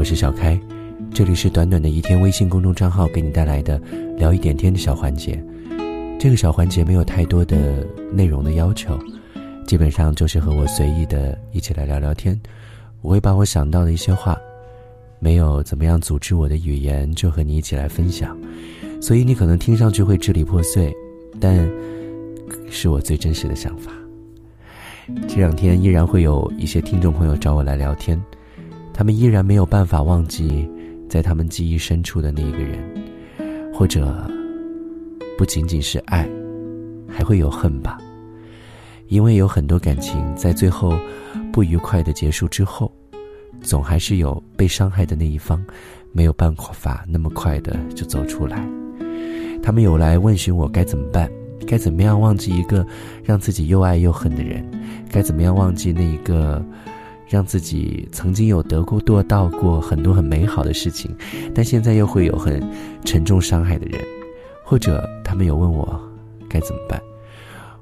我是小开，这里是短短的一天微信公众账号给你带来的聊一点天的小环节。这个小环节没有太多的内容的要求，基本上就是和我随意的一起来聊聊天。我会把我想到的一些话，没有怎么样组织我的语言，就和你一起来分享。所以你可能听上去会支离破碎，但是我最真实的想法。这两天依然会有一些听众朋友找我来聊天，他们依然没有办法忘记在他们记忆深处的那个人，或者不仅仅是爱，还会有恨吧。因为有很多感情在最后不愉快的结束之后，总还是有被伤害的那一方没有办法那么快的就走出来，他们有来问询我该怎么办。该怎么样忘记一个让自己又爱又恨的人？该怎么样忘记那一个让自己曾经有得过、做到过很多很美好的事情，但现在又会有很沉重伤害的人？或者他们有问我该怎么办？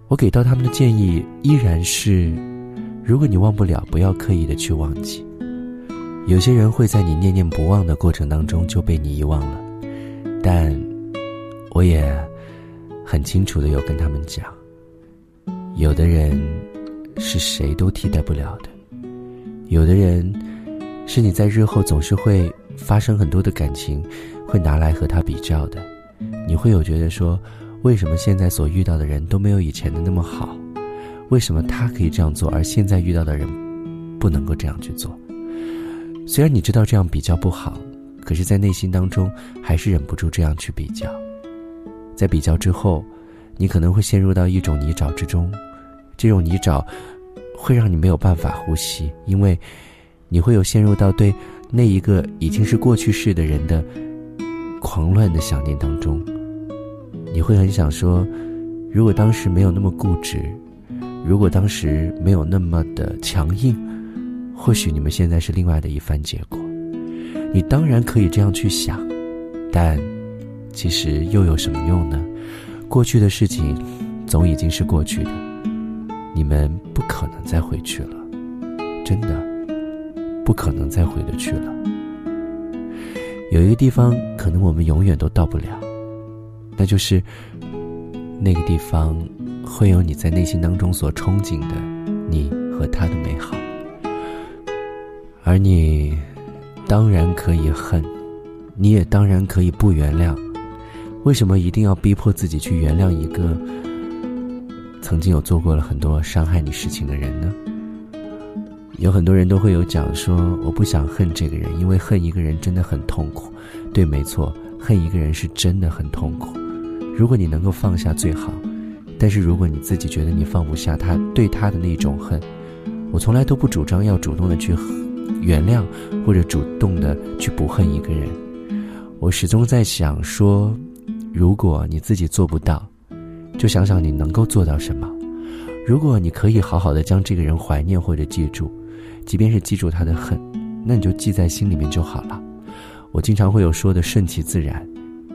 我给到他们的建议依然是：如果你忘不了，不要刻意的去忘记。有些人会在你念念不忘的过程当中就被你遗忘了，但我也。很清楚的有跟他们讲，有的人是谁都替代不了的，有的人是你在日后总是会发生很多的感情，会拿来和他比较的，你会有觉得说，为什么现在所遇到的人都没有以前的那么好？为什么他可以这样做，而现在遇到的人不能够这样去做？虽然你知道这样比较不好，可是，在内心当中还是忍不住这样去比较。在比较之后，你可能会陷入到一种泥沼之中，这种泥沼会让你没有办法呼吸，因为你会有陷入到对那一个已经是过去式的人的狂乱的想念当中。你会很想说，如果当时没有那么固执，如果当时没有那么的强硬，或许你们现在是另外的一番结果。你当然可以这样去想，但。其实又有什么用呢？过去的事情，总已经是过去的，你们不可能再回去了，真的，不可能再回得去了。有一个地方，可能我们永远都到不了，那就是那个地方，会有你在内心当中所憧憬的你和他的美好，而你当然可以恨，你也当然可以不原谅。为什么一定要逼迫自己去原谅一个曾经有做过了很多伤害你事情的人呢？有很多人都会有讲说，我不想恨这个人，因为恨一个人真的很痛苦。对，没错，恨一个人是真的很痛苦。如果你能够放下最好，但是如果你自己觉得你放不下他对他的那种恨，我从来都不主张要主动的去原谅或者主动的去不恨一个人。我始终在想说。如果你自己做不到，就想想你能够做到什么。如果你可以好好的将这个人怀念或者记住，即便是记住他的恨，那你就记在心里面就好了。我经常会有说的顺其自然，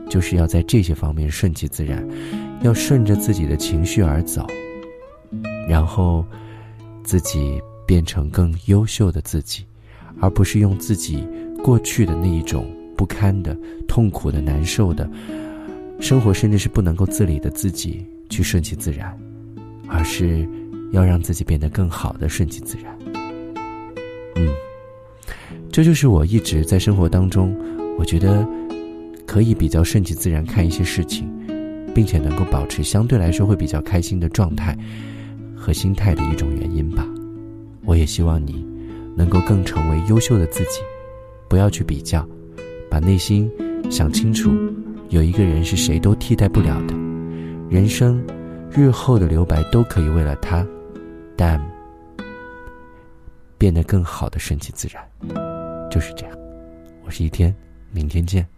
就是要在这些方面顺其自然，要顺着自己的情绪而走，然后自己变成更优秀的自己，而不是用自己过去的那一种不堪的、痛苦的、难受的。生活甚至是不能够自理的自己去顺其自然，而是要让自己变得更好的顺其自然。嗯，这就是我一直在生活当中，我觉得可以比较顺其自然看一些事情，并且能够保持相对来说会比较开心的状态和心态的一种原因吧。我也希望你能够更成为优秀的自己，不要去比较，把内心想清楚。有一个人是谁都替代不了的，人生日后的留白都可以为了他，但变得更好的顺其自然，就是这样。我是一天，明天见。